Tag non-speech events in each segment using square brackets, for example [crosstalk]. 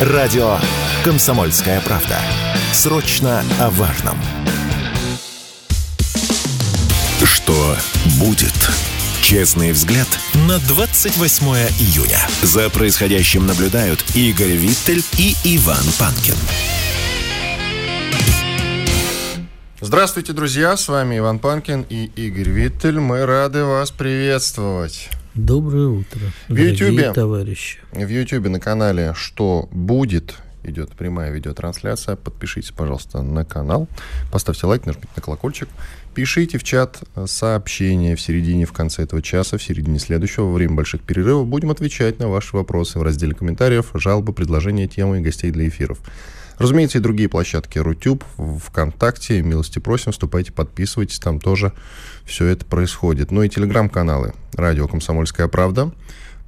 Радио «Комсомольская правда». Срочно о важном. Что будет? Честный взгляд на 28 июня. За происходящим наблюдают Игорь Виттель и Иван Панкин. Здравствуйте, друзья! С вами Иван Панкин и Игорь Виттель. Мы рады вас приветствовать. Доброе утро, в YouTube, товарищи. В YouTube на канале «Что будет?» идет прямая видеотрансляция. Подпишитесь, пожалуйста, на канал. Поставьте лайк, нажмите на колокольчик. Пишите в чат сообщения в середине, в конце этого часа, в середине следующего, во время больших перерывов. Будем отвечать на ваши вопросы в разделе комментариев, жалобы, предложения, темы и гостей для эфиров. Разумеется, и другие площадки. Рутюб, ВКонтакте. Милости просим, вступайте, подписывайтесь. Там тоже все это происходит. Ну и телеграм-каналы. Радио «Комсомольская правда»,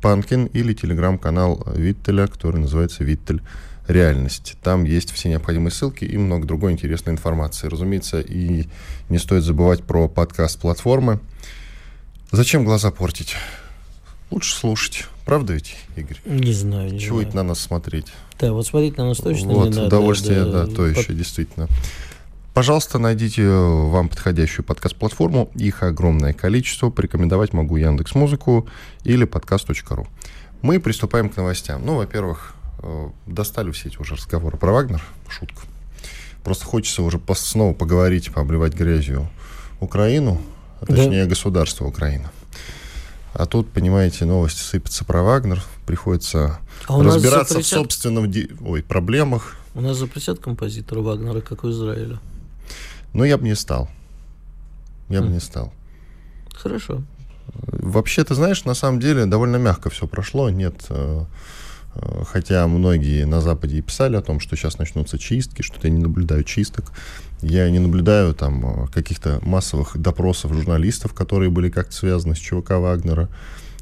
Панкин или телеграм-канал Виттеля, который называется «Виттель реальность». Там есть все необходимые ссылки и много другой интересной информации. Разумеется, и не стоит забывать про подкаст-платформы. Зачем глаза портить? Лучше слушать. Правда ведь, Игорь? Не знаю. Не Чего знаю. это на нас смотреть? Да, вот смотреть на нас точно вот, не надо. удовольствие, да, да, то еще, действительно. Пожалуйста, найдите вам подходящую подкаст-платформу. Их огромное количество. Порекомендовать могу Яндекс Музыку или подкаст.ру. Мы приступаем к новостям. Ну, во-первых, э, достали все эти уже разговоры про Вагнер. Шутка. Просто хочется уже снова поговорить, пообливать грязью Украину, а точнее да. государство Украина. А тут, понимаете, новости сыпятся про Вагнер, приходится а разбираться запретят... в собственном ди... Ой, проблемах. У нас запретят композитора Вагнера, как у Израиля. Ну, я бы не стал. Я бы mm. не стал. Хорошо. Вообще, ты знаешь, на самом деле довольно мягко все прошло. Нет, э, э, хотя многие на Западе и писали о том, что сейчас начнутся чистки, что-то я не наблюдаю чисток. Я не наблюдаю там э, каких-то массовых допросов журналистов, которые были как-то связаны с ЧВК Вагнера.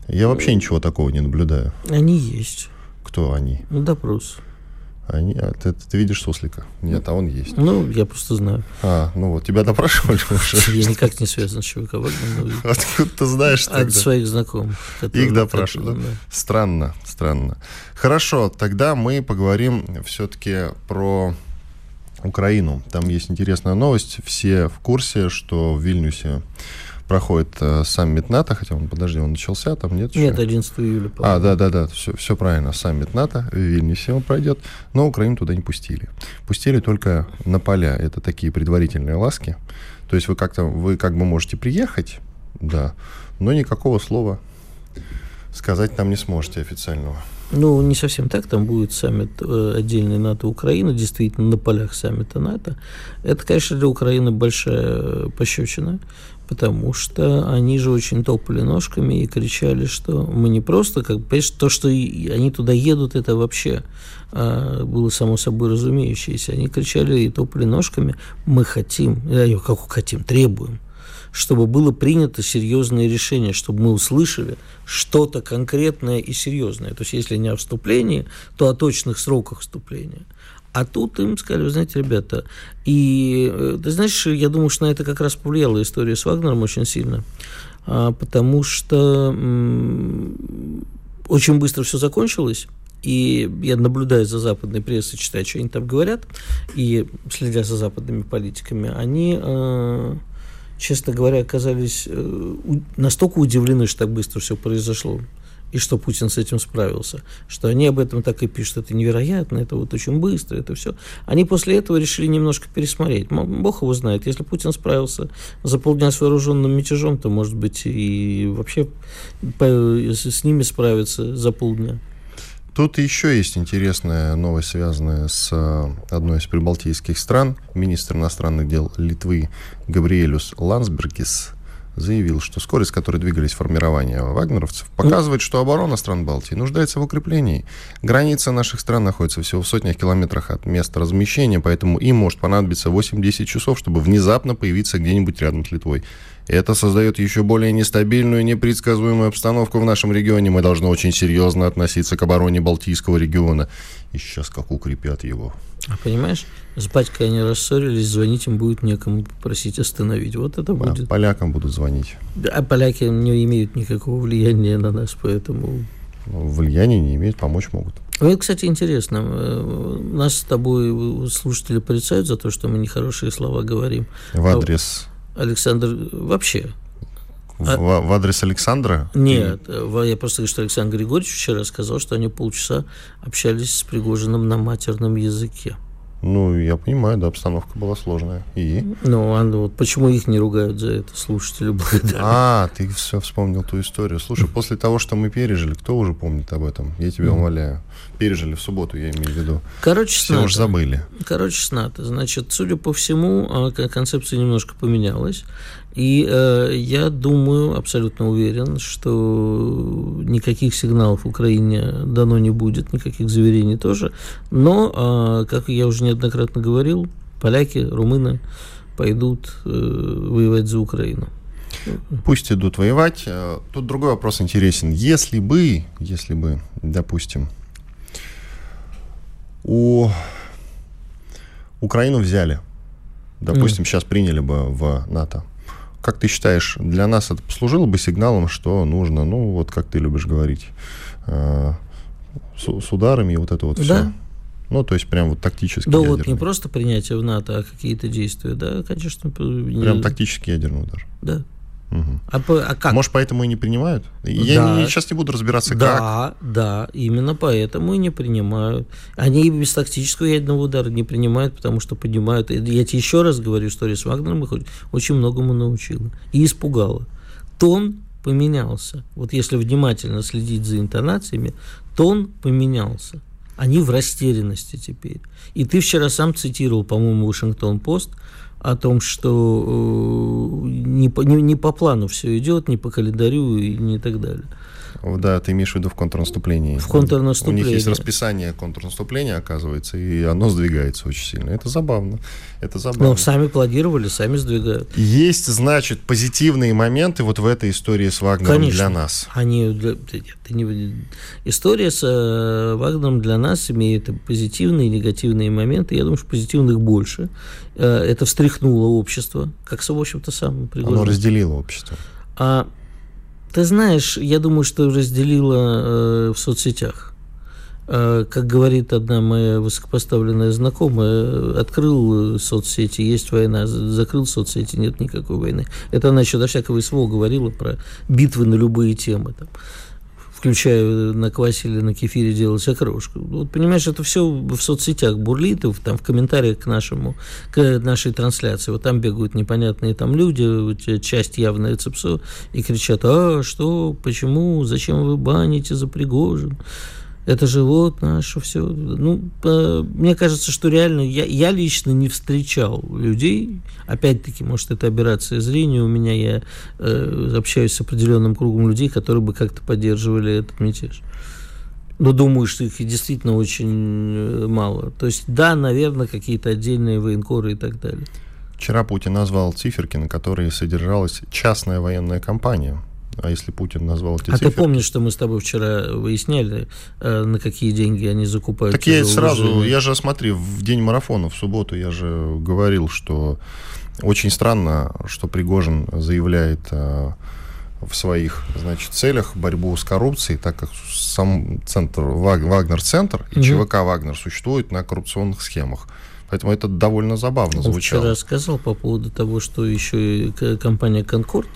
Я вообще ничего такого не наблюдаю. Они есть. Кто они? Ну, допрос. Они, а ты, ты видишь суслика? Нет, а он есть. Ну, я просто знаю. А, ну вот, тебя допрашивали [laughs] уже? Я никак не связан с ЧВК Вагнером. [laughs] Откуда ты знаешь От своих знакомых. Их допрашивали, Странно, странно. Хорошо, тогда мы поговорим все-таки про Украину. Там есть интересная новость. Все в курсе, что в Вильнюсе проходит э, саммит НАТО, хотя он, подожди, он начался, там нет Нет, 11 июля. А, да-да-да, все, все правильно, саммит НАТО в Вильнюсе он пройдет, но Украину туда не пустили. Пустили только на поля, это такие предварительные ласки. То есть вы как-то, вы как бы можете приехать, да, но никакого слова сказать там не сможете официального. Ну, не совсем так. Там будет саммит э, отдельный НАТО-Украина, действительно, на полях саммита НАТО. Это, конечно, для Украины большая пощечина, потому что они же очень топали ножками и кричали, что мы не просто, как, понимаешь, то, что они туда едут, это вообще а, было само собой разумеющееся. Они кричали и топали ножками, мы хотим, как хотим, требуем чтобы было принято серьезное решение, чтобы мы услышали что-то конкретное и серьезное. То есть, если не о вступлении, то о точных сроках вступления. А тут им сказали, вы знаете, ребята, и э, ты знаешь, я думаю, что на это как раз повлияла история с Вагнером очень сильно, а, потому что очень быстро все закончилось, и я наблюдаю за западной прессой, читаю, что они там говорят, и следя за западными политиками, они э, честно говоря, оказались э, настолько удивлены, что так быстро все произошло, и что Путин с этим справился, что они об этом так и пишут, это невероятно, это вот очень быстро, это все. Они после этого решили немножко пересмотреть. Бог его знает, если Путин справился за полдня с вооруженным мятежом, то, может быть, и вообще с ними справиться за полдня. Тут еще есть интересная новость, связанная с э, одной из прибалтийских стран. Министр иностранных дел Литвы Габриэлюс Лансбергис заявил, что скорость, с которой двигались формирования вагнеровцев, показывает, что оборона стран Балтии нуждается в укреплении. Граница наших стран находится всего в сотнях километрах от места размещения, поэтому им может понадобиться 8-10 часов, чтобы внезапно появиться где-нибудь рядом с Литвой. Это создает еще более нестабильную и непредсказуемую обстановку в нашем регионе. Мы должны очень серьезно относиться к обороне Балтийского региона. И сейчас как укрепят его. А понимаешь, с батькой они рассорились, звонить им будет некому попросить остановить. Вот это будет. А полякам будут звонить. А поляки не имеют никакого влияния на нас, поэтому... Ну, влияния не имеют, помочь могут. Это, кстати, интересно. Э, нас с тобой слушатели порицают за то, что мы нехорошие слова говорим. В адрес... Александр вообще. В, а... в адрес Александра? Нет, Ты... я просто говорю, что Александр Григорьевич вчера сказал, что они полчаса общались с Пригожиным на матерном языке. Ну, я понимаю, да, обстановка была сложная. И? Ну, а вот почему их не ругают за это, слушатели [laughs] благодарны. А, ты все вспомнил ту историю. Слушай, после того, что мы пережили, кто уже помнит об этом? Я тебя умоляю. Пережили в субботу, я имею в виду. Короче, Все уже забыли. Короче, снато. Значит, судя по всему, а, концепция немножко поменялась. И э, я думаю, абсолютно уверен, что никаких сигналов Украине дано не будет, никаких заверений тоже. Но, э, как я уже неоднократно говорил, поляки, румыны пойдут э, воевать за Украину. Пусть идут воевать. Э, тут другой вопрос интересен. Если бы, если бы, допустим, у Украину взяли, допустим, mm. сейчас приняли бы в НАТО, как ты считаешь, для нас это послужило бы сигналом, что нужно, ну, вот как ты любишь говорить, э, с, с ударами и вот это вот да. все? Ну, то есть прям вот тактически Да ядерный. вот не просто принятие в НАТО, а какие-то действия, да, конечно. Прям тактически ядерный удар. Да. Угу. А, а как? Может, поэтому и не принимают? Я да. не, сейчас не буду разбираться, да, как. Да, да, именно поэтому и не принимают. Они без тактического ядерного удара не принимают, потому что понимают. Я тебе еще раз говорю, история с Вагнером их очень многому научила. И испугала. Тон поменялся. Вот если внимательно следить за интонациями, тон поменялся. Они в растерянности теперь. И ты вчера сам цитировал, по-моему, Вашингтон-Пост – о том, что э, не по, не, не по плану все идет, не по календарю и не так далее. Да, ты имеешь в виду в контрнаступлении. В контрнаступлении. У них есть расписание контрнаступления, оказывается, и оно сдвигается очень сильно. Это забавно. Это забавно. Ну, сами планировали, сами сдвигают. Есть, значит, позитивные моменты вот в этой истории с Вагнером Конечно. для нас. Они, для, история с э, Вагнером для нас имеет позитивные и негативные моменты. Я думаю, что позитивных больше. Э, это встряхнуло общество, как, в общем-то, сам Пригожин. Оно разделило общество. А ты знаешь, я думаю, что разделила э, в соцсетях. Э, как говорит одна моя высокопоставленная знакомая, открыл соцсети, есть война, закрыл соцсети, нет никакой войны. Это она еще до всякого СВО говорила про битвы на любые темы. Там включая на квасе или на кефире делать окрошку. Вот, понимаешь, это все в соцсетях бурлит, там в комментариях к нашему, к нашей трансляции. Вот там бегают непонятные там люди, часть явно ЦЕПСО, и кричат, а что, почему, зачем вы баните за Пригожин? Это же вот наше все. Ну, мне кажется, что реально я, я лично не встречал людей. Опять-таки, может, это операция зрения. У меня я э, общаюсь с определенным кругом людей, которые бы как-то поддерживали этот мятеж. Но думаю, что их действительно очень э, мало. То есть, да, наверное, какие-то отдельные военкоры и так далее. Вчера Путин назвал циферки, на которые содержалась частная военная компания а если Путин назвал эти А цифры? ты помнишь, что мы с тобой вчера выясняли, э, на какие деньги они закупают? Так я сразу, я же, смотри, в день марафона, в субботу, я же говорил, что очень странно, что Пригожин заявляет э, в своих значит, целях борьбу с коррупцией, так как сам центр, Вагнер-центр и угу. ЧВК Вагнер существует на коррупционных схемах. Поэтому это довольно забавно Он звучало. вчера сказал по поводу того, что еще и компания «Конкорд»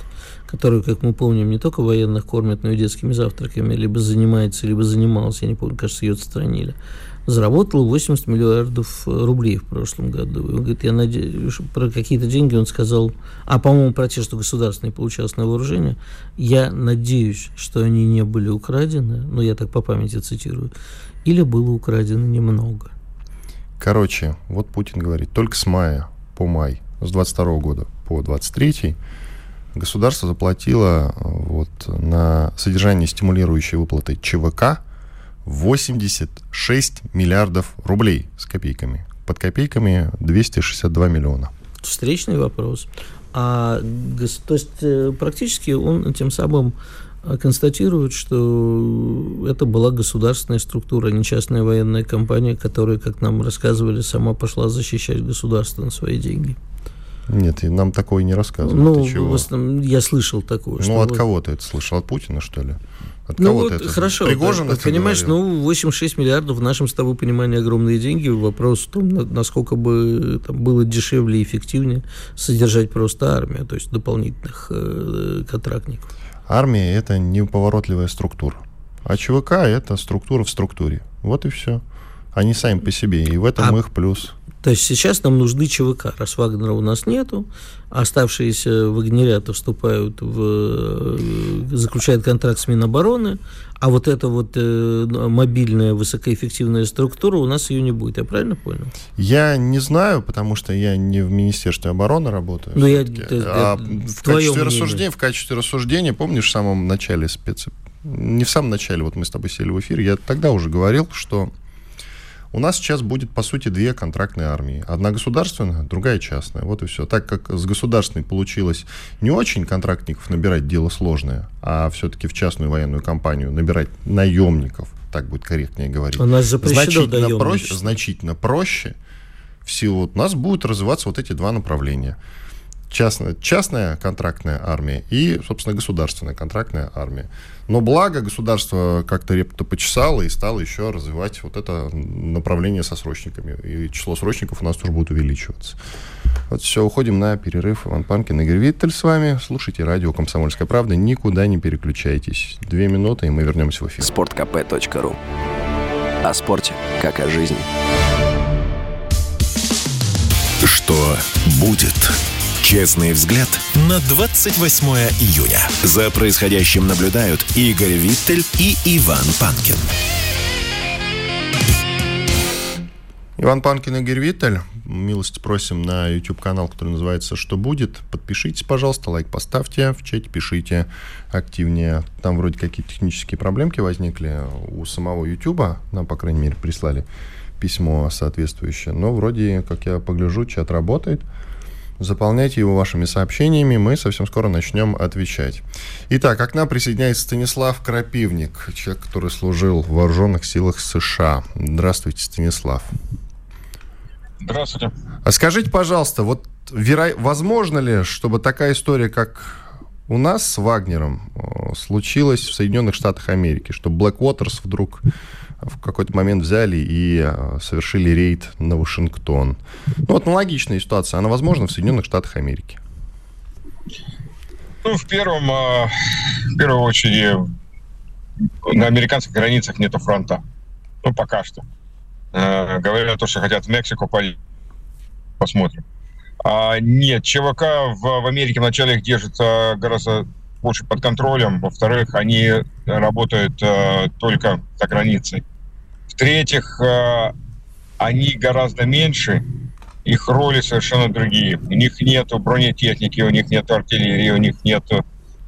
который, как мы помним, не только военных кормят, но и детскими завтраками, либо занимается, либо занимался, я не помню, кажется, ее отстранили, заработал 80 миллиардов рублей в прошлом году. Он говорит, я надеюсь, про какие-то деньги он сказал, а, по-моему, про те, что государственное получалось на вооружение, я надеюсь, что они не были украдены, ну, я так по памяти цитирую, или было украдено немного. Короче, вот Путин говорит, только с мая по май, с 22 года по 23 государство заплатило вот, на содержание стимулирующей выплаты ЧВК 86 миллиардов рублей с копейками. Под копейками 262 миллиона. Встречный вопрос. А, то есть э, практически он тем самым э, констатирует, что это была государственная структура, а не частная военная компания, которая, как нам рассказывали, сама пошла защищать государство на свои деньги. Нет, нам такое не рассказывали. Ну, чего? я слышал такое. Ну, от вот... кого ты это слышал? От Путина, что ли? От ну кого вот, это? хорошо, Пригожин ты, это понимаешь, говорил? ну 8-6 миллиардов в нашем с тобой понимании огромные деньги. Вопрос в том, на- насколько бы там, было дешевле и эффективнее содержать просто армию, то есть дополнительных э, контрактников. Армия это неповоротливая структура. А ЧВК это структура в структуре. Вот и все. Они сами по себе. И в этом А- их плюс. То есть сейчас нам нужны ЧВК, раз Вагнера у нас нету, оставшиеся вагнерята вступают в... э, заключают контракт с Минобороны, а вот эта вот э, мобильная высокоэффективная структура, у нас ее не будет, я правильно понял? Я не знаю, потому что я не в Министерстве обороны работаю. Ну, я- это- А в качестве мнение. рассуждения, в качестве рассуждения, помнишь, в самом начале спец... Не в самом начале, вот мы с тобой сели в эфир, я тогда уже говорил, что у нас сейчас будет, по сути, две контрактные армии. Одна государственная, другая частная. Вот и все. Так как с государственной получилось не очень контрактников набирать дело сложное, а все-таки в частную военную компанию набирать наемников, так будет корректнее говорить. У нас значительно проще, значительно проще в силу вот у нас будут развиваться вот эти два направления. Частная, частная контрактная армия и, собственно, государственная контрактная армия. Но благо государство как-то репто почесало и стало еще развивать вот это направление со срочниками. И число срочников у нас тоже будет увеличиваться. Вот все, уходим на перерыв. Иван Панкин, Игорь Виттель с вами. Слушайте радио «Комсомольская правда». Никуда не переключайтесь. Две минуты, и мы вернемся в эфир. sportkp.ru О спорте, как о жизни. Что будет? Честный взгляд на 28 июня. За происходящим наблюдают Игорь Виттель и Иван Панкин. Иван Панкин и Игорь Виттель. Милость просим на YouTube-канал, который называется «Что будет?». Подпишитесь, пожалуйста, лайк поставьте, в чате пишите активнее. Там вроде какие-то технические проблемки возникли у самого YouTube. Нам, по крайней мере, прислали письмо соответствующее. Но вроде, как я погляжу, чат работает. Заполняйте его вашими сообщениями, мы совсем скоро начнем отвечать. Итак, к нам присоединяется Станислав Крапивник, человек, который служил в вооруженных силах США. Здравствуйте, Станислав. Здравствуйте. А скажите, пожалуйста, вот веро... возможно ли, чтобы такая история, как у нас с Вагнером, э, случилась в Соединенных Штатах Америки, что Black Waters вдруг в какой-то момент взяли и э, совершили рейд на Вашингтон. Ну, вот аналогичная ситуация, она возможна в Соединенных Штатах Америки. Ну, в первом, э, в первую очередь, на американских границах нету фронта. Ну, пока что. Э, говорят то, что хотят в Мексику полить. Посмотрим. А, нет, ЧВК в, в Америке вначале их держится гораздо больше под контролем. Во-вторых, они работают э, только за границей. В-третьих, э, они гораздо меньше, их роли совершенно другие. У них нет бронетехники, у них нет артиллерии, у них нет,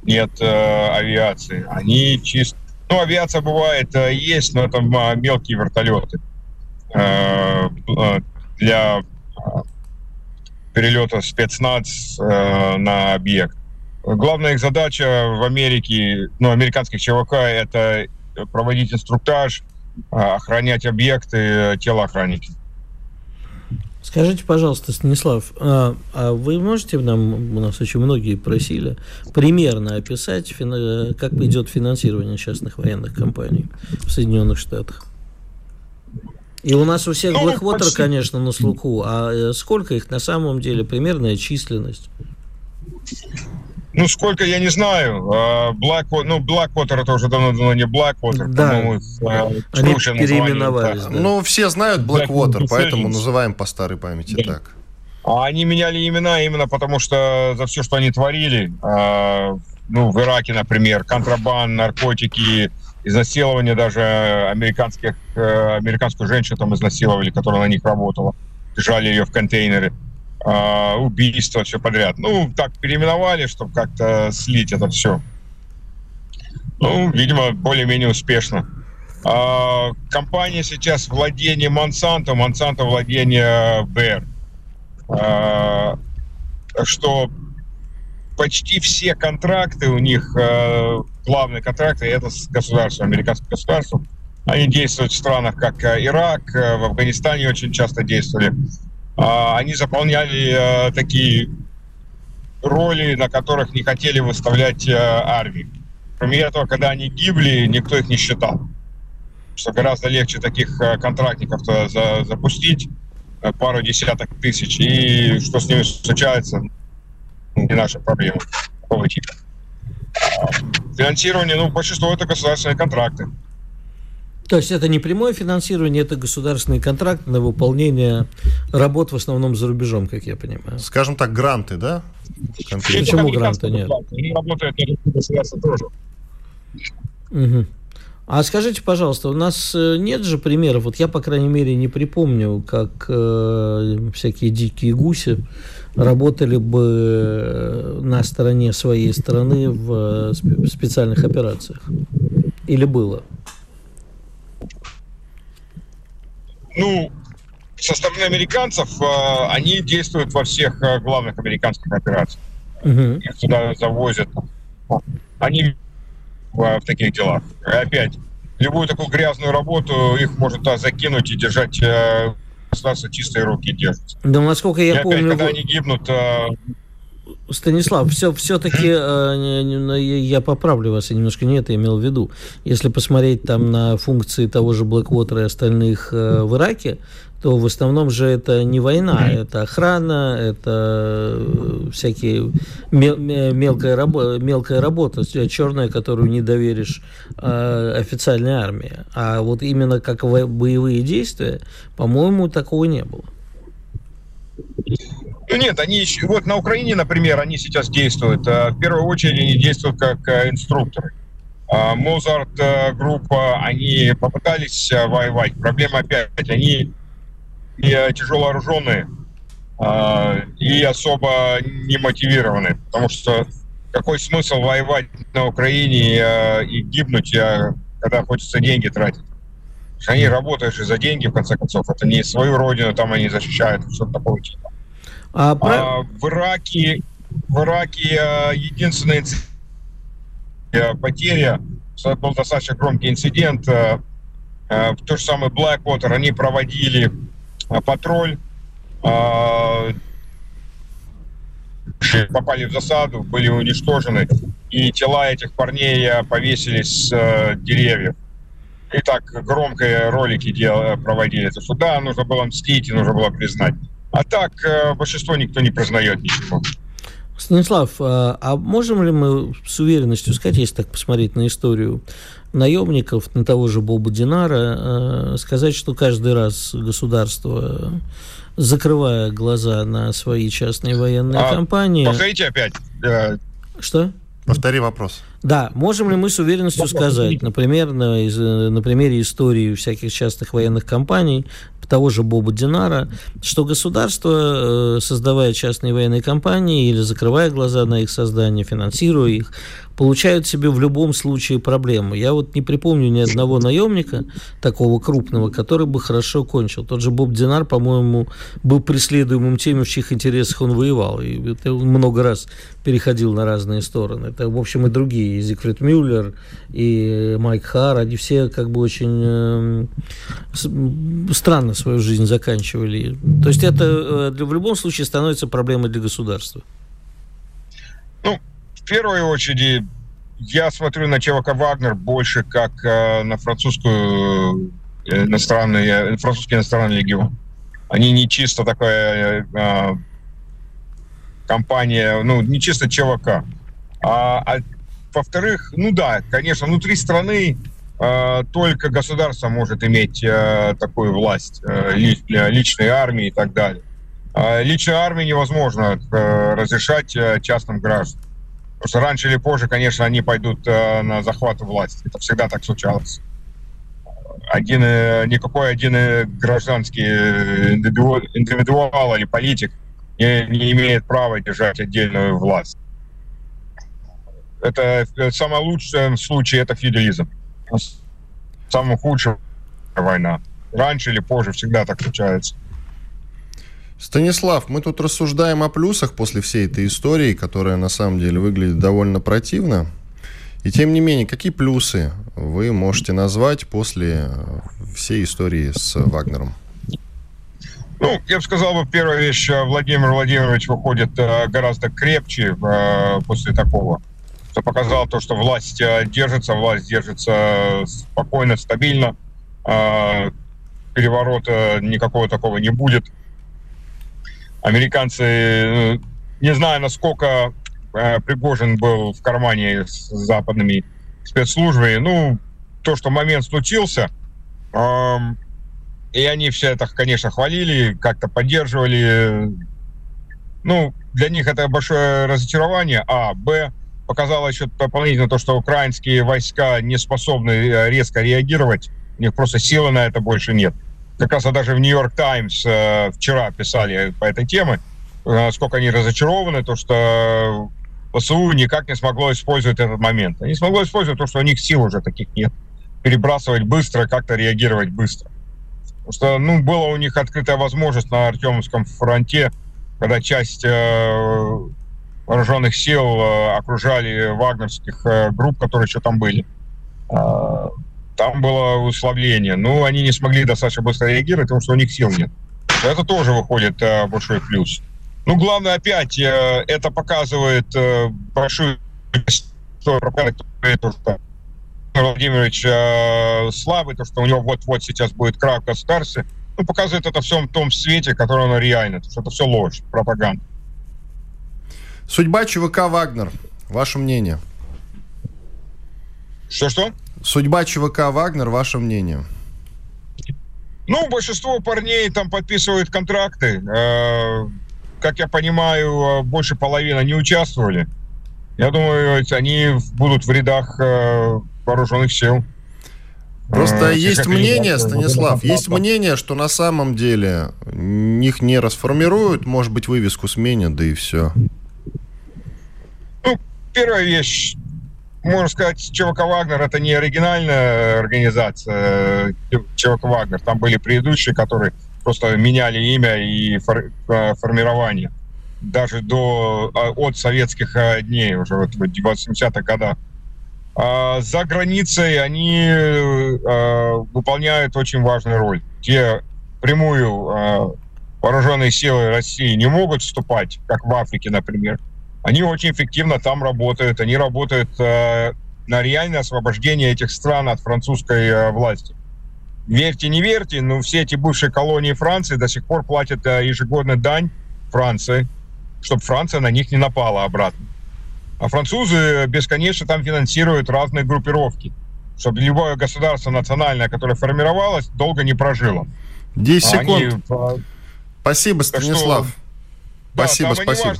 нет э, авиации. Они чисто... Ну, авиация бывает, э, есть, но это э, мелкие вертолеты э, э, для э, перелета спецназ э, на объект. Главная их задача в Америке, ну, американских ЧВК, это проводить инструктаж, э, охранять объекты, э, телоохранники. Скажите, пожалуйста, Станислав, а, а вы можете нам, у нас очень многие просили, примерно описать, как идет финансирование частных военных компаний в Соединенных Штатах? И у нас у всех Ну, Blackwater, почти. конечно, на слуху, а э, сколько их на самом деле, примерная численность? Ну, сколько, я не знаю. Э, Blackwater, ну, Blackwater это уже давно-давно не Blackwater, Да. э, Они переименовались, да. Ну, все знают Blackwater, поэтому называем по старой памяти Да. так. А они меняли имена именно потому, что за все, что они творили, э, ну, в Ираке, например, контрабанд, наркотики, изнасилование даже американских, э, американскую женщину там изнасиловали, которая на них работала, держали ее в контейнере, э, убийства, все подряд. Ну, так переименовали, чтобы как-то слить это все. Ну, видимо, более-менее успешно. А, компания сейчас владение Монсанто, Монсанто владение БР. А, что почти все контракты у них, э, главные контракты, это с государством, американским государством. Они действуют в странах, как э, Ирак, э, в Афганистане очень часто действовали. А, Они заполняли э, такие роли, на которых не хотели выставлять э, армии. Кроме этого, когда они гибли, никто их не считал. Что гораздо легче таких э, контрактников за, запустить, пару десяток тысяч, и что с ними случается, не наша проблема такого типа. Финансирование, ну, большинство это государственные контракты. То есть это не прямое финансирование, это государственный контракт на выполнение работ в основном за рубежом, как я понимаю. Скажем так, гранты, да? Конкретно. Почему гранты нет? Они работают на государство тоже. Угу. А скажите, пожалуйста, у нас э, нет же примеров, вот я, по крайней мере, не припомню, как э, всякие дикие гуси работали бы э, на стороне своей страны в э, специальных операциях. Или было? Ну, со стороны американцев э, они действуют во всех э, главных американских операциях. Угу. Их сюда завозят. Они в, в таких делах. И опять, любую такую грязную работу их можно туда закинуть и держать э, государство чистые руки держит. Да, насколько я и помню... Опять, когда они гибнут, э, Станислав, все, все-таки э, я поправлю вас, я немножко не это имел в виду. Если посмотреть там на функции того же Blackwater и остальных э, в Ираке, то в основном же это не война, это охрана, это э, всякие мел, мелкая, рабо, мелкая работа, черная, которую не доверишь э, официальной армии. А вот именно как боевые действия, по-моему, такого не было. Ну нет, они вот на Украине, например, они сейчас действуют. Э, в первую очередь они действуют как э, инструкторы. Мозарт э, группа, они попытались воевать. Проблема опять, они не тяжелооруженные и особо не мотивированы, потому что какой смысл воевать на Украине и гибнуть, когда хочется деньги тратить? Они работают же за деньги, в конце концов. Это не свою родину, там они защищают, что-то такое типа. А, а, в Ираке, в Ираке а, единственная а, потеря, был достаточно громкий инцидент, а, а, то же самое Blackwater, они проводили а, патруль, а, попали в засаду, были уничтожены, и тела этих парней повесились с э, деревьев. И так громко ролики дел, проводили. Это что да, нужно было мстить, и нужно было признать. А так э, большинство никто не признает ничего. Станислав, а, а можем ли мы с уверенностью сказать, если так посмотреть на историю наемников, на того же Боба Динара, э, сказать, что каждый раз государство, закрывая глаза на свои частные военные а, компании... Повторите опять. Э, что? Повтори вопрос. Да, можем ли мы с уверенностью сказать, например, на, на примере истории всяких частных военных компаний, того же Боба Динара, что государство, э, создавая частные военные компании или закрывая глаза на их создание, финансируя их, получают себе в любом случае проблемы. Я вот не припомню ни одного наемника такого крупного, который бы хорошо кончил. Тот же Боб Динар, по-моему, был преследуемым теми, в чьих интересах он воевал. И это много раз переходил на разные стороны. Это, в общем, и другие. И Зигфрид Мюллер, и Майк Хар, они все как бы очень э, странно свою жизнь заканчивали. То есть это э, в любом случае становится проблемой для государства. Ну, в первую очередь, я смотрю на ЧВК «Вагнер» больше как э, на французскую э, иностранный, э, французский иностранный легион. Они не чисто такая э, компания, ну, не чисто ЧВК. А, а во-вторых, ну да, конечно, внутри страны э, только государство может иметь э, такую власть, э, личной армии и так далее. Э, личной армии невозможно э, разрешать э, частным гражданам. Потому что раньше или позже, конечно, они пойдут э, на захват власти. Это всегда так случалось. Один, э, никакой один э, гражданский индивидуал, или политик не, не имеет права держать отдельную власть. Это в самом лучшем случае это феодализм. Самый худший война. Раньше или позже всегда так случается. Станислав, мы тут рассуждаем о плюсах после всей этой истории, которая на самом деле выглядит довольно противно. И тем не менее, какие плюсы вы можете назвать после э, всей истории с Вагнером? Ну, я бы сказал, бы, первая вещь, э, Владимир Владимирович выходит э, гораздо крепче после такого. что показало то, что власть держится, власть держится спокойно, стабильно. Переворота никакого такого не будет. Американцы, э, не знаю, насколько Пригожин был в кармане с западными спецслужбами, ну, то, что момент случился, эм, и они все это, конечно, хвалили, как-то поддерживали. Ну, для них это большое разочарование, а, б, показало еще дополнительно то, что украинские войска не способны э, резко реагировать, у них просто силы на это больше нет. Как раз даже в Нью-Йорк Таймс э, вчера писали по этой теме, насколько они разочарованы, то, что ВСУ никак не смогло использовать этот момент. Не смогло использовать то, что у них сил уже таких нет. Перебрасывать быстро, как-то реагировать быстро. Потому что, ну, была у них открытая возможность на Артемовском фронте, когда часть э, вооруженных сил э, окружали вагнерских э, групп, которые еще там были. Э, там было условление. Ну, они не смогли достаточно быстро реагировать, потому что у них сил нет. Это тоже выходит э, большой плюс. Ну, главное, опять, э, это показывает э, большую Владимирович э, слабый, то, что у него вот-вот сейчас будет крах государства. Ну, показывает это все в том свете, который оно реально. То, что это все ложь, пропаганда. Судьба ЧВК «Вагнер». Ваше мнение? Что-что? Судьба ЧВК «Вагнер», ваше мнение? Ну, большинство парней там подписывают контракты. Э, как я понимаю, больше половины не участвовали. Я думаю, они будут в рядах э, вооруженных сил. Просто э, есть мнение, Станислав, есть мнение, что на самом деле их не расформируют, может быть, вывеску сменят, да и все первая вещь, можно сказать, ЧВК «Вагнер» — это не оригинальная организация э, ЧВК «Вагнер». Там были предыдущие, которые просто меняли имя и фор э, формирование. Даже до, а, от советских э, дней, уже вот в 80-х годах. А за границей они выполняют очень важную роль. Те прямую вооруженные силы России не могут вступать, как в Африке, например, они очень эффективно там работают. Они работают э, на реальное освобождение этих стран от французской э, власти. Верьте, не верьте, но все эти бывшие колонии Франции до сих пор платят э, ежегодно дань Франции, чтобы Франция на них не напала обратно. А французы бесконечно там финансируют разные группировки, чтобы любое государство национальное, которое формировалось, долго не прожило. 10 а секунд. Они... Спасибо, Станислав. Что... Спасибо, спасибо.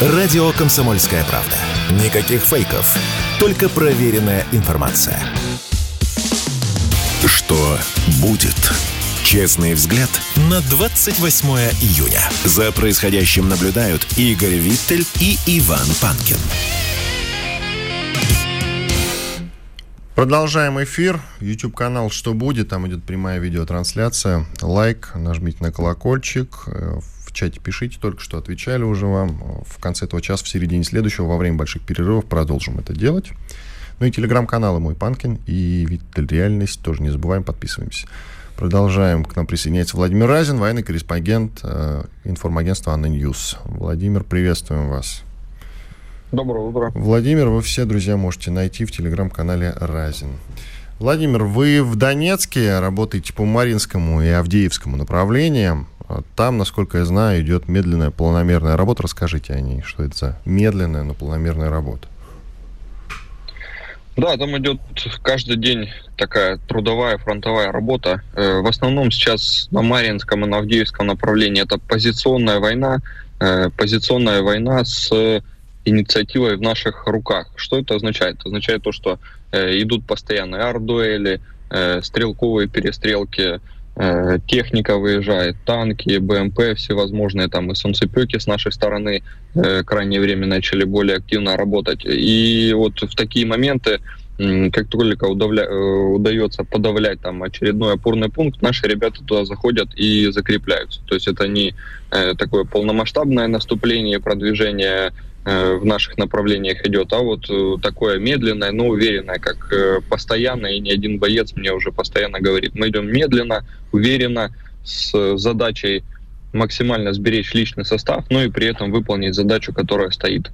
Радио «Комсомольская правда». Никаких фейков, только проверенная информация. Что будет? Честный взгляд на 28 июня. За происходящим наблюдают Игорь Виттель и Иван Панкин. Продолжаем эфир. YouTube канал «Что будет?» Там идет прямая видеотрансляция. Лайк, нажмите на колокольчик. Э, в чате пишите, только что отвечали уже вам. В конце этого часа, в середине следующего, во время больших перерывов продолжим это делать. Ну и телеграм-каналы «Мой Панкин» и «Виттель Реальность». Тоже не забываем, подписываемся. Продолжаем. К нам присоединяется Владимир Разин, военный корреспондент э, информагентства «ANNA News». Владимир, приветствуем вас. Доброе утро. Владимир, вы все, друзья, можете найти в телеграм-канале Разин. Владимир, вы в Донецке работаете по Маринскому и Авдеевскому направлениям. Там, насколько я знаю, идет медленная планомерная работа. Расскажите о ней, что это за медленная, но планомерная работа. Да, там идет каждый день такая трудовая фронтовая работа. Э, в основном сейчас на Маринском и на Авдеевском направлении это позиционная война, э, позиционная война с инициативой в наших руках. Что это означает? Это означает то, что э, идут постоянные ардуэли, э, стрелковые перестрелки, э, техника выезжает, танки, БМП всевозможные, там и солнцепеки с нашей стороны э, крайнее время начали более активно работать. И вот в такие моменты как только удавля... Э, удается подавлять там очередной опорный пункт, наши ребята туда заходят и закрепляются. То есть это не э, такое полномасштабное наступление, продвижение в наших направлениях идет, а вот э, такое медленное, но уверенное, как э, постоянно, и ни один боец мне уже постоянно говорит, мы идем медленно, уверенно, с задачей максимально сберечь личный состав, но и при этом выполнить задачу, которая стоит.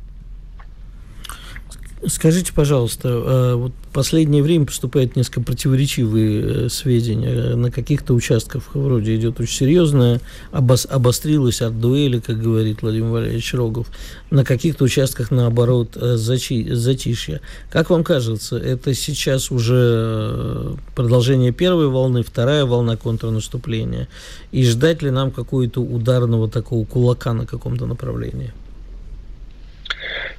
Скажите, пожалуйста, э, вот последнее время поступают несколько противоречивые э, сведения. На каких-то участках вроде идет очень серьезная, обос, обострилась от дуэли, как говорит Владимир Валерьевич Рогов. На каких-то участках, наоборот, э, зачи, затишье. Как вам кажется, это сейчас уже продолжение первой волны, вторая волна контрнаступления? И ждать ли нам какого-то ударного такого кулака на каком-то направлении?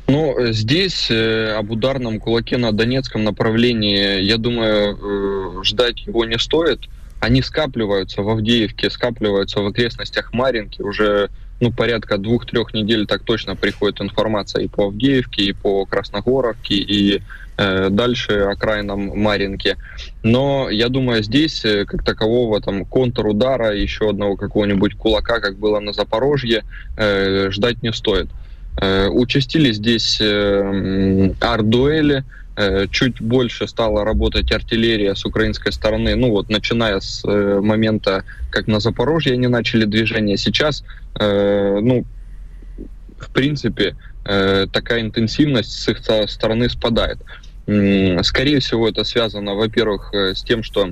Ну, здесь э, об ударном кулаке на Донецком направлении, я думаю, э, ждать его не стоит. Они скапливаются в Авдеевке, скапливаются в окрестностях Маринки. Уже ну, порядка двух-трех недель так точно приходит информация и по Авдеевке, и по Красногоровке, и э, дальше окраинам Маринки. Но я думаю, здесь э, как такового там контрудара, еще одного какого-нибудь кулака, как было на Запорожье, э, ждать не стоит. Э, участились здесь э, арт-дуэли, э, чуть больше стала работать артиллерия с украинской стороны, ну вот начиная с момента, как на Запорожье они начали движение, сейчас, ну, в принципе, такая интенсивность с их стороны спадает. Скорее всего, это связано, во-первых, с тем, что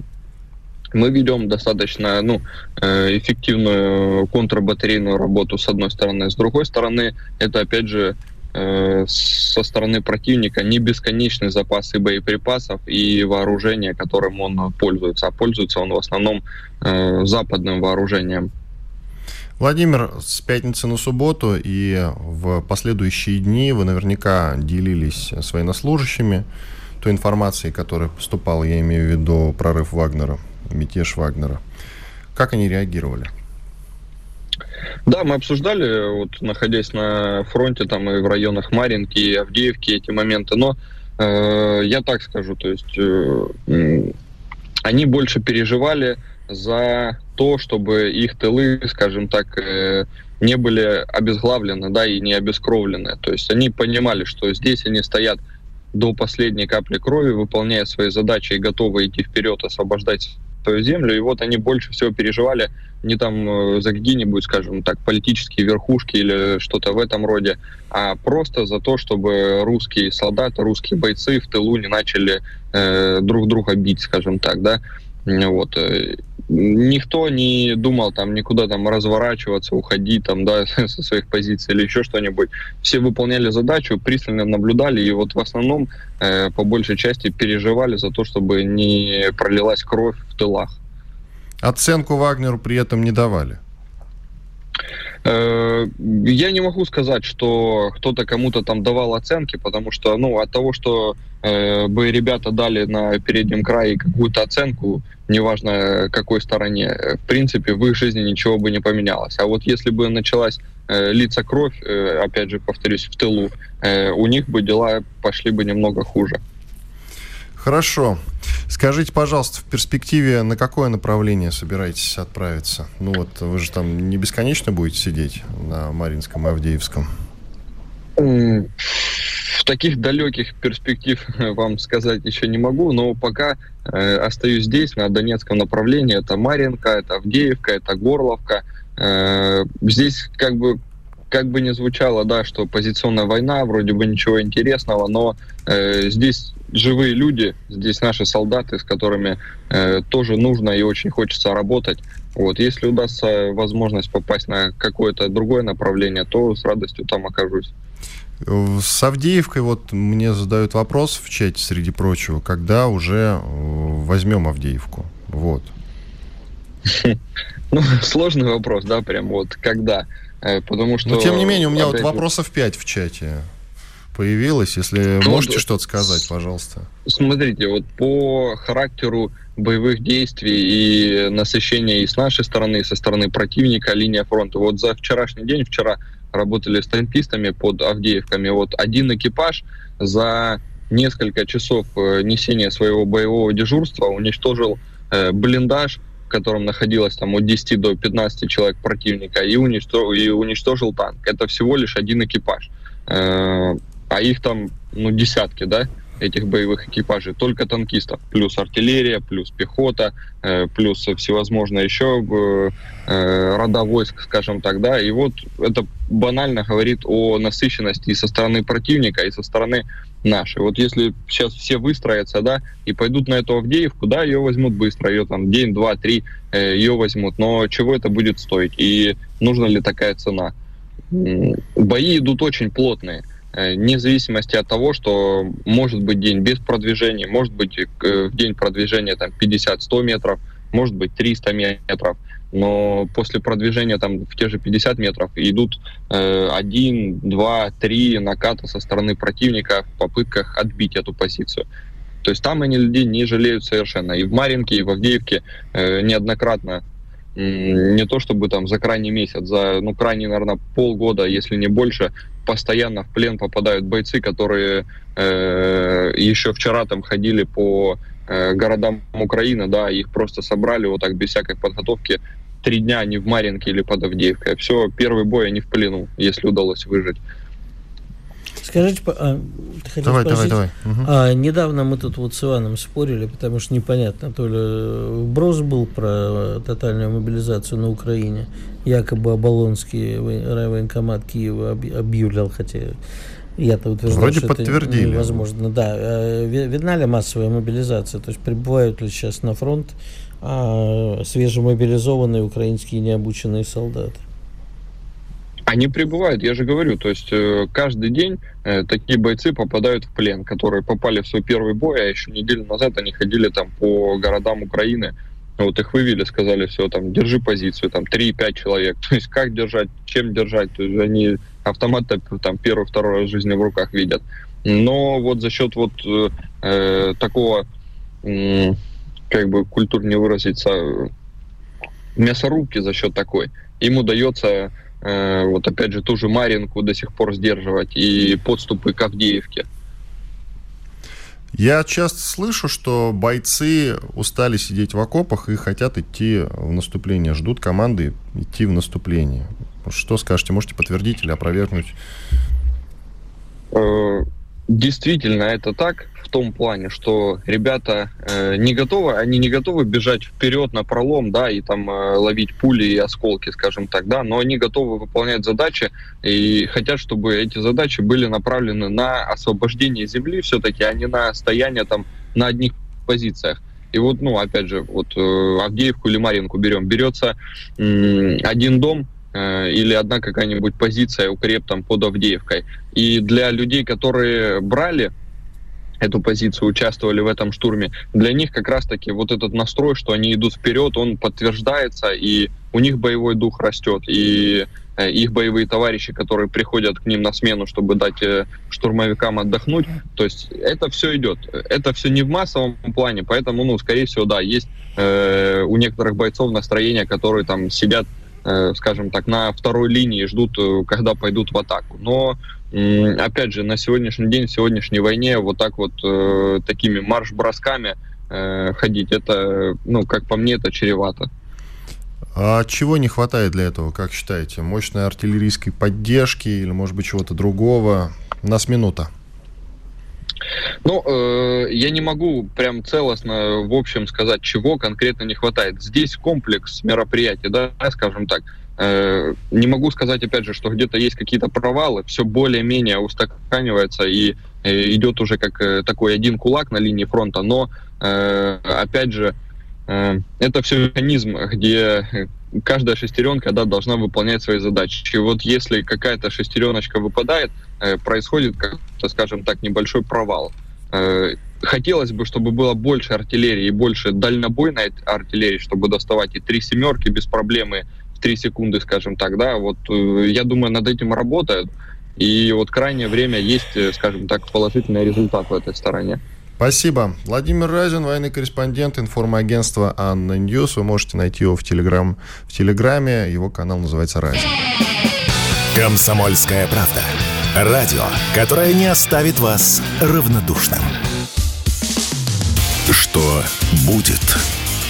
мы ведем достаточно ну, э, эффективную контрбатарейную работу с одной стороны. С другой стороны, это опять же э, со стороны противника не бесконечный запас и боеприпасов, и вооружения, которым он пользуется. А пользуется он в основном э, западным вооружением. Владимир, с пятницы на субботу и в последующие дни вы наверняка делились с военнослужащими той информацией, которая поступала, я имею в виду прорыв Вагнера мятеж Вагнера. Как они реагировали? Да, мы обсуждали, вот находясь на фронте там и в районах Маринки и Авдеевки эти моменты, но э, я так скажу, то есть э, они больше переживали за то, чтобы их тылы, скажем так, э, не были обезглавлены, да, и не обескровлены. То есть они понимали, что здесь они стоят до последней капли крови, выполняя свои задачи и готовы идти вперед, освобождать землю, и вот они больше всего переживали не там э, за какие-нибудь, скажем так, политические верхушки или что-то в этом роде, а просто за то, чтобы русские солдаты, русские бойцы в тылу не начали э, друг друга бить, скажем так, да. Вот. Никто не думал там никуда там разворачиваться, уходить там, да, [laughs] со своих позиций или еще что-нибудь. Все выполняли задачу, пристально наблюдали и вот в основном э, по большей части переживали за то, чтобы не пролилась кровь в тылах. Оценку Вагнеру при этом не давали? Э, я не могу сказать, что кто-то кому-то там давал оценки, потому что, ну, от того, что э, бы ребята дали на переднем крае какую-то оценку, неважно какой стороне, в принципе, в их жизни ничего бы не поменялось. А вот если бы началась э, литься кровь, э, опять же, повторюсь, в тылу, э, у них бы дела пошли бы немного хуже. Хорошо. Скажите, пожалуйста, в перспективе на какое направление собираетесь отправиться? Ну вот вы же там не бесконечно будете сидеть на Маринском и Авдеевском. В таких далеких перспектив вам сказать еще не могу, но пока э, остаюсь здесь, на Донецком направлении. Это Маринка, это Авдеевка, это Горловка. Э, здесь как бы как бы не звучало, да, что позиционная война, вроде бы ничего интересного, но э, здесь живые люди, здесь наши солдаты, с которыми э, тоже нужно и очень хочется работать. Вот, если удастся возможность попасть на какое-то другое направление, то с радостью там окажусь. С Авдеевкой вот мне задают вопрос в чате, среди прочего, когда уже э, возьмем Авдеевку? Вот. [laughs] Ну, сложный вопрос, да, прям вот когда. Э, потому что... Но тем не менее, у меня вот вопросов 5 в чате появилось. Если ну, можете что-то сказать, пожалуйста. Смотрите, вот по характеру боевых действий и насыщения и с нашей стороны, и со стороны противника линия фронта. Вот за вчерашний день, вчера работали с танкистами под Авдеевками. Вот один экипаж за несколько часов э, несения своего боевого дежурства уничтожил э, блиндаж, в котором находилось там от 10 до 15 человек противника, и уничтожил, и уничтожил танк. Это всего лишь один экипаж. Э, а их там, ну, десятки, да? этих боевых экипажей только танкистов, плюс артиллерия, плюс пехота, э, плюс всевозможные еще э, э, рода войск, скажем так, да, и вот это банально говорит о насыщенности и со стороны противника, и со стороны нашей. Вот если сейчас все выстроятся, да, и пойдут на эту Авдеевку, да, ее возьмут быстро, ее там день, два, три, ее возьмут, но чего это будет стоить, и нужна ли такая цена? Бои идут очень плотные. Э, вне зависимости от того, что может быть день без продвижения, может быть э, день продвижения там 50-100 метров, может быть 300 метров, но после продвижения там в те же 50 метров идут э, один, два, три наката со стороны противника в попытках отбить эту позицию. То есть там они людей не жалеют совершенно. И в Маринке, и в Авдеевке э, неоднократно не то чтобы там за крайний месяц, за, ну, крайний, наверное, полгода, если не больше, постоянно в плен попадают бойцы, которые э, еще вчера там ходили по э, городам Украины, да, их просто собрали вот так без всякой подготовки три дня они в Маринке или под Авдеевкой. Все, первый бой они в плену, если удалось выжить. Скажите, а, ты давай, давай, давай. Угу. А, недавно мы тут вот с Иваном спорили, потому что непонятно, то ли вброс был про тотальную мобилизацию на Украине, якобы Оболонский райвоенкомат Киева объявлял, хотя я-то утверждаю, Вроде что подтвердили. это невозможно. Да, а, видна ли массовая мобилизация, то есть прибывают ли сейчас на фронт а, свежемобилизованные украинские необученные солдаты? Они прибывают, я же говорю, то есть э, каждый день э, такие бойцы попадают в плен, которые попали в свой первый бой, а еще неделю назад они ходили там по городам Украины, вот их вывели, сказали, все, там, держи позицию, там, 3-5 человек. [laughs] То есть как держать, чем держать, то есть они автомат там первый, второй раз в жизни в руках видят. Но вот за счет вот э, э такого, э, как бы культурнее выразиться, мясорубки за счет такой, им удается вот опять же ту же Маринку до сих пор сдерживать и подступы к Авдеевке. Я часто слышу, что бойцы устали сидеть в окопах и хотят идти в наступление, ждут команды идти в наступление. Что скажете, можете подтвердить или опровергнуть? Э, действительно это так в том плане, что ребята э, не готовы, они не готовы бежать вперед на пролом, да, и там э, ловить пули и осколки, скажем так, да, но они готовы выполнять задачи и хотят, чтобы эти задачи были направлены на освобождение земли все-таки, а не на стояние там на одних позициях. И вот, ну, опять же, вот э, Авдеевку или Маринку берем. Берется э, один дом, Э, или одна какая-нибудь позиция укреп там под Авдеевкой. И для людей, которые брали эту позицию, участвовали в этом штурме, для них как раз-таки вот этот настрой, что они идут вперед, он подтверждается, и у них боевой дух растет, и э, их боевые товарищи, которые приходят к ним на смену, чтобы дать э, штурмовикам отдохнуть. То есть это все идет. Это все не в массовом плане, поэтому, ну, скорее всего, да, есть э, у некоторых бойцов настроение, которые там сидят скажем так, на второй линии ждут, э, когда пойдут в атаку. Но, опять же, на сегодняшний день, в сегодняшней войне вот так вот э, такими марш-бросками ходить, это, ну, как по мне, это чревато. А чего не хватает для этого, как считаете? Мощной артиллерийской поддержки или, может быть, чего-то другого? У нас минута. Ну, э, я не могу прям целостно, в общем, сказать, чего конкретно не хватает. Здесь комплекс мероприятий, да, скажем так. Э, не могу сказать, опять же, что где-то есть какие-то провалы, все более-менее устаканивается и э, идет уже как э, такой один кулак на линии фронта, но, э, опять же, э, это все механизм, где каждая шестеренка да, должна выполнять свои задачи. И вот если какая-то шестереночка выпадает, э, происходит, скажем так, небольшой провал. Э, хотелось бы, чтобы было больше артиллерии и больше дальнобойной артиллерии, чтобы доставать и три семерки без проблемы в три секунды, скажем так, да, вот э, я думаю, над этим работают, и вот крайнее время есть, скажем так, положительный результат в этой стороне. Спасибо. Владимир Разин, военный корреспондент информагентства ANNA News. Вы можете найти его в, телеграм, в Телеграме. Его канал называется Разин. Комсомольская правда. Радио, которое не оставит вас равнодушным. Что будет?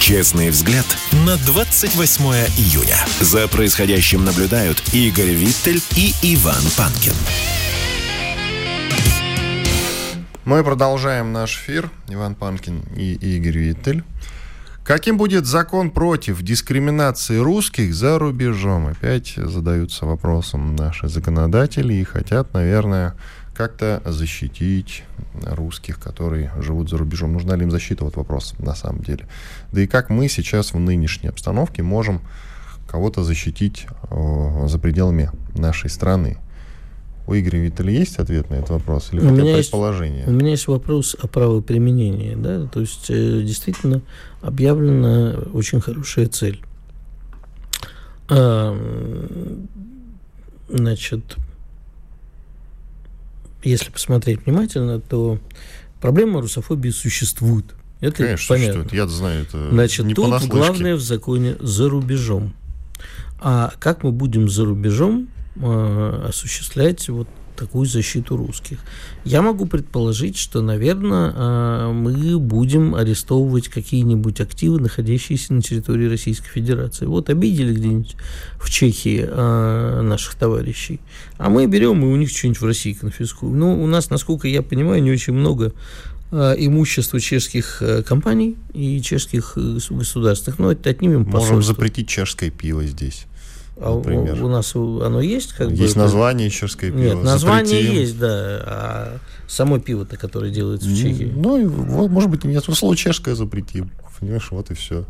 Честный взгляд на 28 июня. За происходящим наблюдают Игорь Виттель и Иван Панкин. Мы продолжаем наш эфир. Иван Панкин и Игорь Виттель. Каким будет закон против дискриминации русских за рубежом? Опять задаются вопросом наши законодатели и хотят, наверное, как-то защитить русских, которые живут за рубежом. Нужна ли им защита? Вот вопрос на самом деле. Да и как мы сейчас в нынешней обстановке можем кого-то защитить э, за пределами нашей страны? У Игоря Виталия есть ответ на этот вопрос? Или у меня предположение? Есть, у меня есть вопрос о правоприменении. Да? То есть, э, действительно, объявлена очень хорошая цель. А, значит, если посмотреть внимательно, то проблема русофобии существует. Это Конечно, понятно. существует. Я знаю это Значит, не тут главное в законе за рубежом. А как мы будем за рубежом Э, осуществлять вот такую защиту русских. Я могу предположить, что, наверное, э, мы будем арестовывать какие-нибудь активы, находящиеся на территории Российской Федерации. Вот обидели где-нибудь в Чехии э, наших товарищей, а мы берем и у них что-нибудь в России конфискуем. Ну, у нас, насколько я понимаю, не очень много имущества чешских компаний и чешских государственных, но это отнимем посольство. Можем запретить чешское пиво здесь. А например. у, у нас оно есть? Как есть бы, название чешское пиво. Нет, название Запретим. есть, да. А само пиво-то, которое делается в Чехии. Ну, может быть, нет. Слово чешское запретим. Понимаешь, вот и все.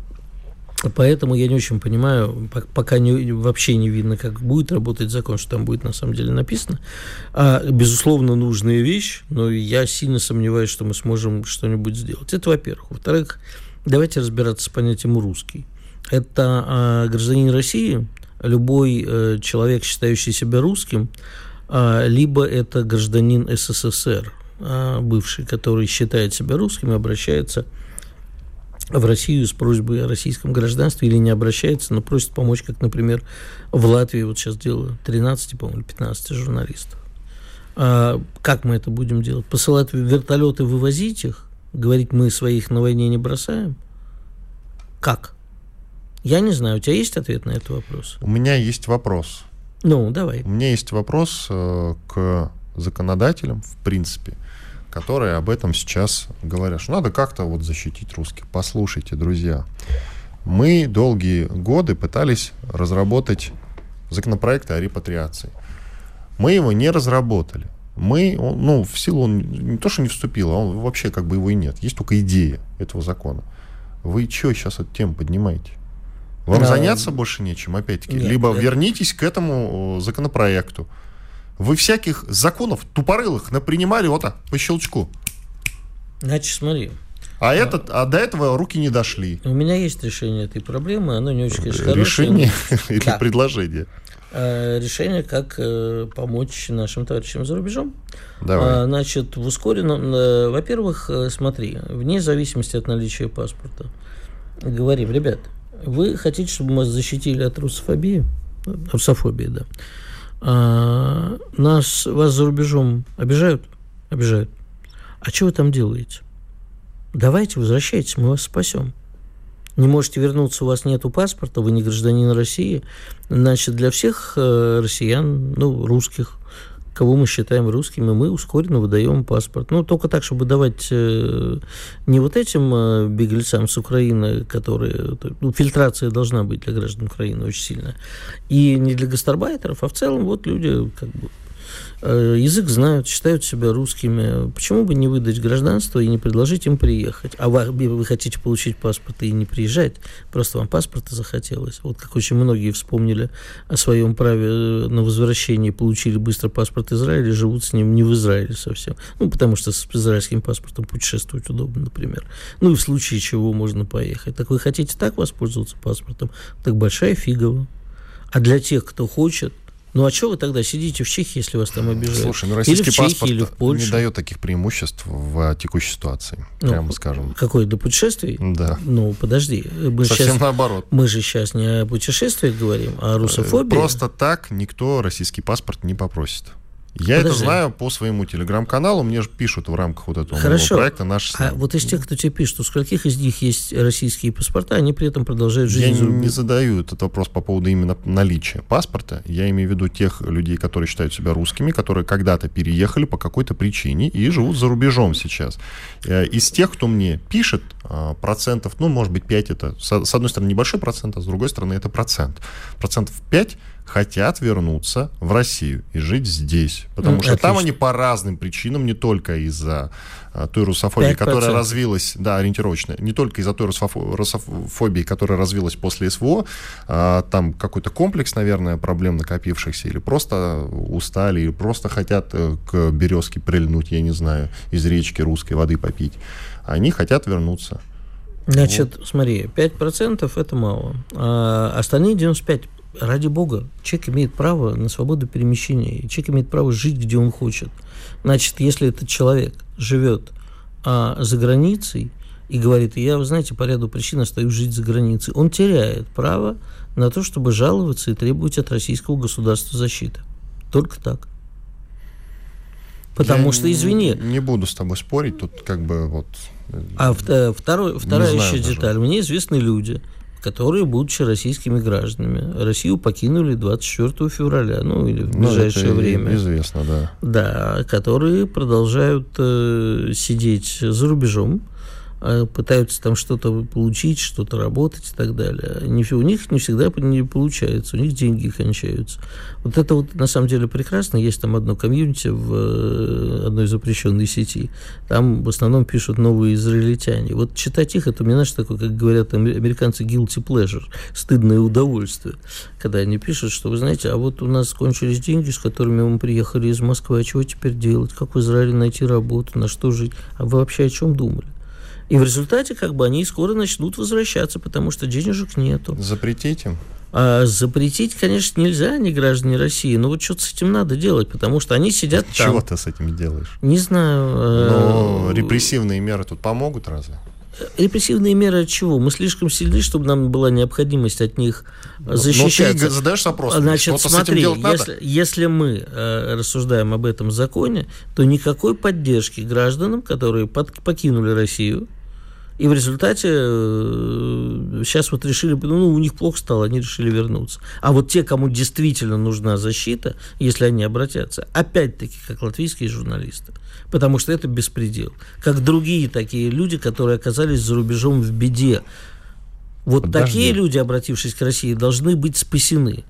Поэтому я не очень понимаю, пока не, вообще не видно, как будет работать закон, что там будет на самом деле написано. А, безусловно, нужная вещь, но я сильно сомневаюсь, что мы сможем что-нибудь сделать. Это во-первых. Во-вторых, давайте разбираться с понятием «русский». Это а, гражданин России, любой э, человек, считающий себя русским, э, либо это гражданин СССР, э, бывший, который считает себя русским и обращается в Россию с просьбой о российском гражданстве или не обращается, но просит помочь, как, например, в Латвии, вот сейчас делаю 13, по-моему, 15 журналистов. А как мы это будем делать? Посылать вертолеты, вывозить их? Говорить, мы своих на войне не бросаем? Как? Я не знаю, у тебя есть ответ на этот вопрос? У меня есть вопрос. Ну, давай. У меня есть вопрос э, к законодателям, в принципе, которые об этом сейчас говорят, что надо как-то вот защитить русских. Послушайте, друзья, мы долгие годы пытались разработать законопроект о репатриации. Мы его не разработали. Мы, он, ну, в силу он не то, что не вступил, а он вообще как бы его и нет. Есть только идея этого закона. Вы что сейчас эту тему поднимаете? Вам а, заняться больше нечем, опять-таки. Нет, Либо это... вернитесь к этому законопроекту. Вы всяких законов тупорылых напринимали вот так, по щелчку. Значит, смотри. А, а, этот, а до этого руки не дошли. У меня есть решение этой проблемы, оно не очень, конечно, Решение [laughs] [laughs] или да. предложение? А, решение, как э, помочь нашим товарищам за рубежом. Давай. А, значит, в ускоренном... Э, во-первых, э, смотри, вне зависимости от наличия паспорта, говорим, ребят, вы хотите, чтобы мы защитили от русофобии? Русофобии, да. А, нас, вас за рубежом обижают? Обижают. А что вы там делаете? Давайте, возвращайтесь, мы вас спасем. Не можете вернуться, у вас нету паспорта, вы не гражданин России. Значит, для всех э, россиян, ну, русских, кого мы считаем русскими, мы ускоренно выдаем паспорт. Ну, только так, чтобы давать э, не вот этим э, беглецам с Украины, которые... Ну, фильтрация должна быть для граждан Украины очень сильная. И не для гастарбайтеров, а в целом вот люди как бы язык знают, считают себя русскими. Почему бы не выдать гражданство и не предложить им приехать? А вы, вы хотите получить паспорт и не приезжать, просто вам паспорта захотелось. Вот как очень многие вспомнили о своем праве э, на возвращение, получили быстро паспорт Израиля, живут с ним не в Израиле совсем. Ну, потому что с израильским паспортом путешествовать удобно, например. Ну, и в случае чего можно поехать. Так вы хотите так воспользоваться паспортом? Так большая фигова. А для тех, кто хочет, ну а что вы тогда сидите в Чехии, если вас там обижают? Слушай, ну российский или в Чехии, паспорт или в Польше. не дает таких преимуществ в текущей ситуации, ну, прямо скажем. Какой, для путешествий? Да. Ну, подожди. Мы Совсем сейчас, наоборот. Мы же сейчас не о путешествиях говорим, а о русофобии. Просто так никто российский паспорт не попросит. Я Подожди. это знаю по своему телеграм-каналу. Мне же пишут в рамках вот этого Хорошо. проекта наш. А вот из тех, кто тебе пишет, у скольких из них есть российские паспорта, они при этом продолжают жить Я за не задаю этот вопрос по поводу именно наличия паспорта. Я имею в виду тех людей, которые считают себя русскими, которые когда-то переехали по какой-то причине и живут за рубежом сейчас. Э, из тех, кто мне пишет, а, процентов, ну, может быть, 5 это, с одной стороны, небольшой процент, а с другой стороны, это процент. Процентов 5 хотят вернуться в Россию и жить здесь. Потому ну, что отлично. там они по разным причинам, не только из-за а, той русофобии, 5%. которая развилась, да, ориентировочно, не только из-за той русофобии, которая развилась после СВО, а, там какой-то комплекс, наверное, проблем накопившихся, или просто устали, или просто хотят э, к березке прильнуть, я не знаю, из речки русской воды попить. Они хотят вернуться. Значит, вот. смотри, 5% это мало. А остальные 95% ради бога, человек имеет право на свободу перемещения, человек имеет право жить, где он хочет. Значит, если этот человек живет а, за границей и говорит, я, вы знаете, по ряду причин остаюсь жить за границей, он теряет право на то, чтобы жаловаться и требовать от российского государства защиты. Только так. Потому я что, извини... Не буду с тобой спорить, тут как бы вот... А э, второй, вторая еще даже. деталь. Мне известны люди, которые, будучи российскими гражданами, Россию покинули 24 февраля, ну или в ну, ближайшее ну, время. Известно, да. Да, которые продолжают э, сидеть за рубежом, пытаются там что-то получить, что-то работать и так далее. Не, у них не всегда не получается, у них деньги кончаются. Вот это вот на самом деле прекрасно. Есть там одно комьюнити в э, одной запрещенной сети. Там в основном пишут новые израильтяне. Вот читать их, это меня, знаешь, такое, как говорят американцы, guilty pleasure, стыдное удовольствие. Когда они пишут, что, вы знаете, а вот у нас кончились деньги, с которыми мы приехали из Москвы, а чего теперь делать? Как в Израиле найти работу, на что жить? А вы вообще о чем думали? И в результате как бы они скоро начнут возвращаться, потому что денежек нету. Запретить им? А запретить, конечно, нельзя, они граждане России, но вот что-то с этим надо делать, потому что они сидят Чего там. Чего ты с этим делаешь? Не знаю. Но э, репрессивные меры тут помогут разве? Репрессивные меры от чего? Мы слишком сильны, чтобы нам была необходимость от них защищаться. Но ты задаешь вопрос, Значит, что смотри, с этим если, надо? если мы э, рассуждаем об этом законе, то никакой поддержки гражданам, которые под, покинули Россию, и в результате э, сейчас вот решили, ну, у них плохо стало, они решили вернуться. А вот те, кому действительно нужна защита, если они обратятся, опять-таки, как латвийские журналисты, потому что это беспредел. Как другие такие люди, которые оказались за рубежом в беде. Вот Подожди. такие люди, обратившись к России, должны быть спасены.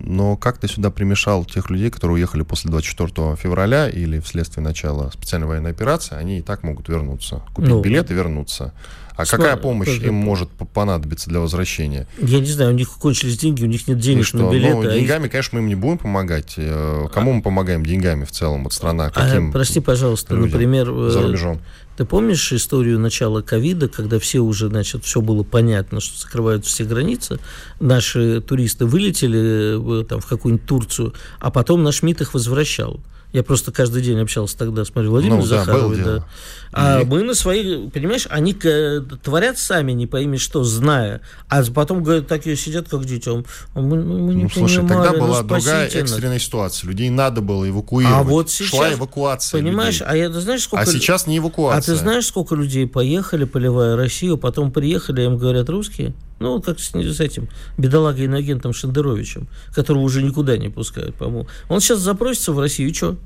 Но как ты сюда примешал тех людей, которые уехали после 24 февраля или вследствие начала специальной военной операции, они и так могут вернуться, купить ну, билет и вернуться. А Сма... какая помощь им может понадобиться для возвращения? Я не знаю, у них кончились деньги, у них нет денег на билеты. Ну, а деньгами, их... конечно, мы им не будем помогать. Э, кому а... мы помогаем деньгами в целом? Вот страна, а, каким а, Прости, пожалуйста, людям например... За рубежом. Ты помнишь историю начала ковида, когда все уже, значит, все было понятно, что закрывают все границы, наши туристы вылетели э, там, в какую-нибудь Турцию, а потом наш МИД их возвращал. Я просто каждый день общался тогда с Марией Владимировной ну, Захаровой. Да, да. А и... мы на свои, понимаешь, они творят сами не пойми что, зная, а потом говорят, такие сидят, как детям. А мы, мы не ну, слушай, понимали, тогда была ну, другая экстренная ситуация. Людей надо было эвакуировать. А вот сейчас, Шла эвакуация Понимаешь, людей. а я, ты знаешь, сколько... А сейчас не эвакуация. А ты знаешь, сколько людей поехали, поливая Россию, потом приехали, им говорят русские? Ну, как с, с этим бедолагой иногентом Шендеровичем, которого уже никуда не пускают, по-моему. Он сейчас запросится в Россию, и что?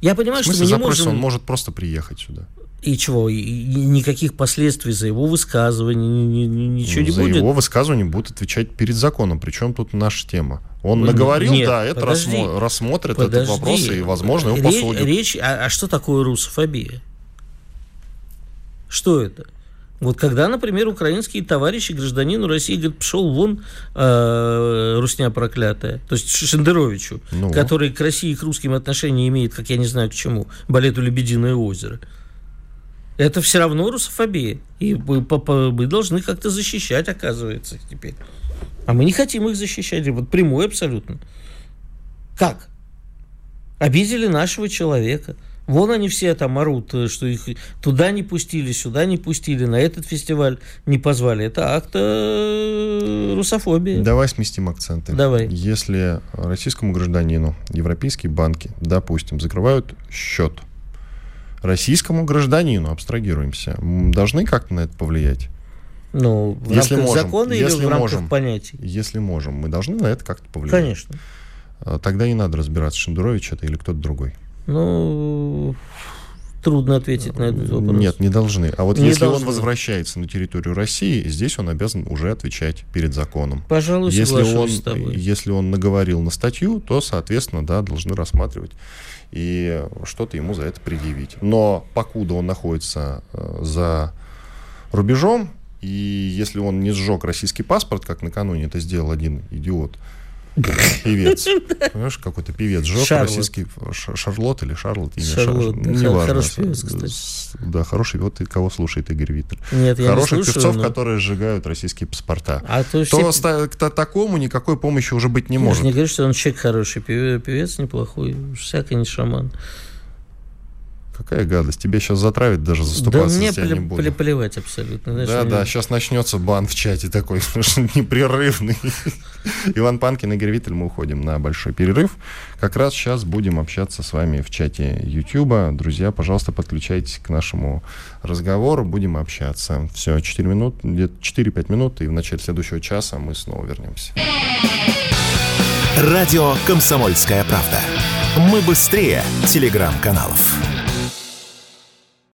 Я понимаю, что мы не можем... он может просто приехать сюда. И чего? И, и никаких последствий за его высказывание, ни, ни, ничего ну, не за будет? За его высказывание будут отвечать перед законом. Причем тут наша тема. Он наговорил, Нет, да, это подожди, рассмо- рассмотрит подожди. этот вопрос, и, возможно, его речь, посудят. Речь, а, а что такое русофобия? Что это? Вот когда, например, украинские товарищи гражданину России говорят, пошел вон э, русня проклятая, то есть Шендеровичу, ну. который к России и к русским отношения имеет, как я не знаю к чему, балету «Лебединое озеро». Это все равно русофобия. И мы, мы должны как-то защищать, оказывается, теперь. А мы не хотим их защищать. Вот прямой абсолютно. Как? Обидели нашего человека – Вон они все там орут, э, что их туда не пустили, сюда не пустили, на этот фестиваль не позвали. Это акт э, русофобии. Давай сместим акценты. Давай. Если российскому гражданину европейские банки, допустим, закрывают счет, российскому гражданину, абстрагируемся, должны как-то на это повлиять? Ну, в если рамках можем, закона если или в рамках можем, понятий? Если можем, мы должны на это как-то повлиять. Конечно. А, тогда не надо разбираться, Шендерович это или кто-то другой. Ну, трудно ответить на этот вопрос. Нет, не должны. А вот Не если должны. он возвращается на территорию России, здесь он обязан уже отвечать перед законом. Пожалуй, Если он, с тобой. если он наговорил на статью, то, соответственно, да, должны рассматривать и что-то ему за это предъявить. Но покуда он находится э, за рубежом, и если он не сжег российский паспорт, как накануне это сделал один идиот, певец, [laughs] понимаешь, какой-то певец Шарлот. российский Шарлот или Шарлот, Шарлот, хороший певец, кстати. Да, хороший. Вот кого слушает Игорь Виттер. Нет, я Хороших певцов, которые сжигают российские паспорта. А то к та- такому никакой помощи уже быть не может. не говорю, что он человек хороший, певец, неплохой, всякий не шаман. Какая гадость. Тебя сейчас затравят, даже Да заступаться мне за тебя не буду. пле- плевать абсолютно. знаешь, Да, мне- да, сейчас начнется бан в чате такой [laughs] непрерывный. Иван Панкин, Игорь Виттель, мы уходим на большой перерыв. Как раз сейчас будем общаться с вами в чате Ютуба. Друзья, пожалуйста, подключайтесь к нашему разговору, будем общаться. Все, 4 минуты, где-то 4-5 минут, и в начале следующего часа мы снова вернемся. Радио «Комсомольская правда». Мы быстрее телеграм-каналов.